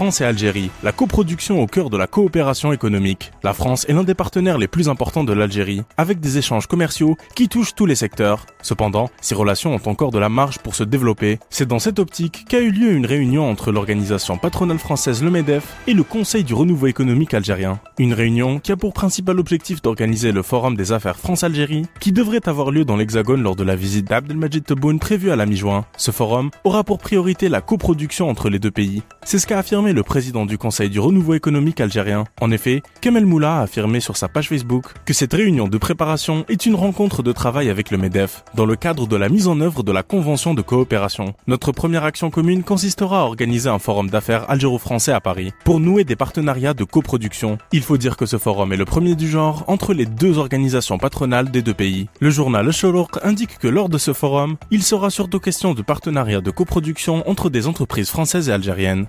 France et Algérie, la coproduction au cœur de la coopération économique. La France est l'un des partenaires les plus importants de l'Algérie, avec des échanges commerciaux qui touchent tous les secteurs. Cependant, ces relations ont encore de la marge pour se développer. C'est dans cette optique qu'a eu lieu une réunion entre l'organisation patronale française le MEDEF et le Conseil du renouveau économique algérien. Une réunion qui a pour principal objectif d'organiser le Forum des affaires France-Algérie, qui devrait avoir lieu dans l'Hexagone lors de la visite d'Abdelmajid Tebboune prévue à la mi-juin. Ce forum aura pour priorité la coproduction entre les deux pays. C'est ce qu'a affirmé le président du Conseil du renouveau économique algérien. En effet, Kamel Moula a affirmé sur sa page Facebook que cette réunion de préparation est une rencontre de travail avec le MEDEF, dans le cadre de la mise en œuvre de la convention de coopération. Notre première action commune consistera à organiser un forum d'affaires algéro-français à Paris, pour nouer des partenariats de coproduction. Il faut dire que ce forum est le premier du genre entre les deux organisations patronales des deux pays. Le journal Le indique que lors de ce forum, il sera surtout question de partenariats de coproduction entre des entreprises françaises et algériennes.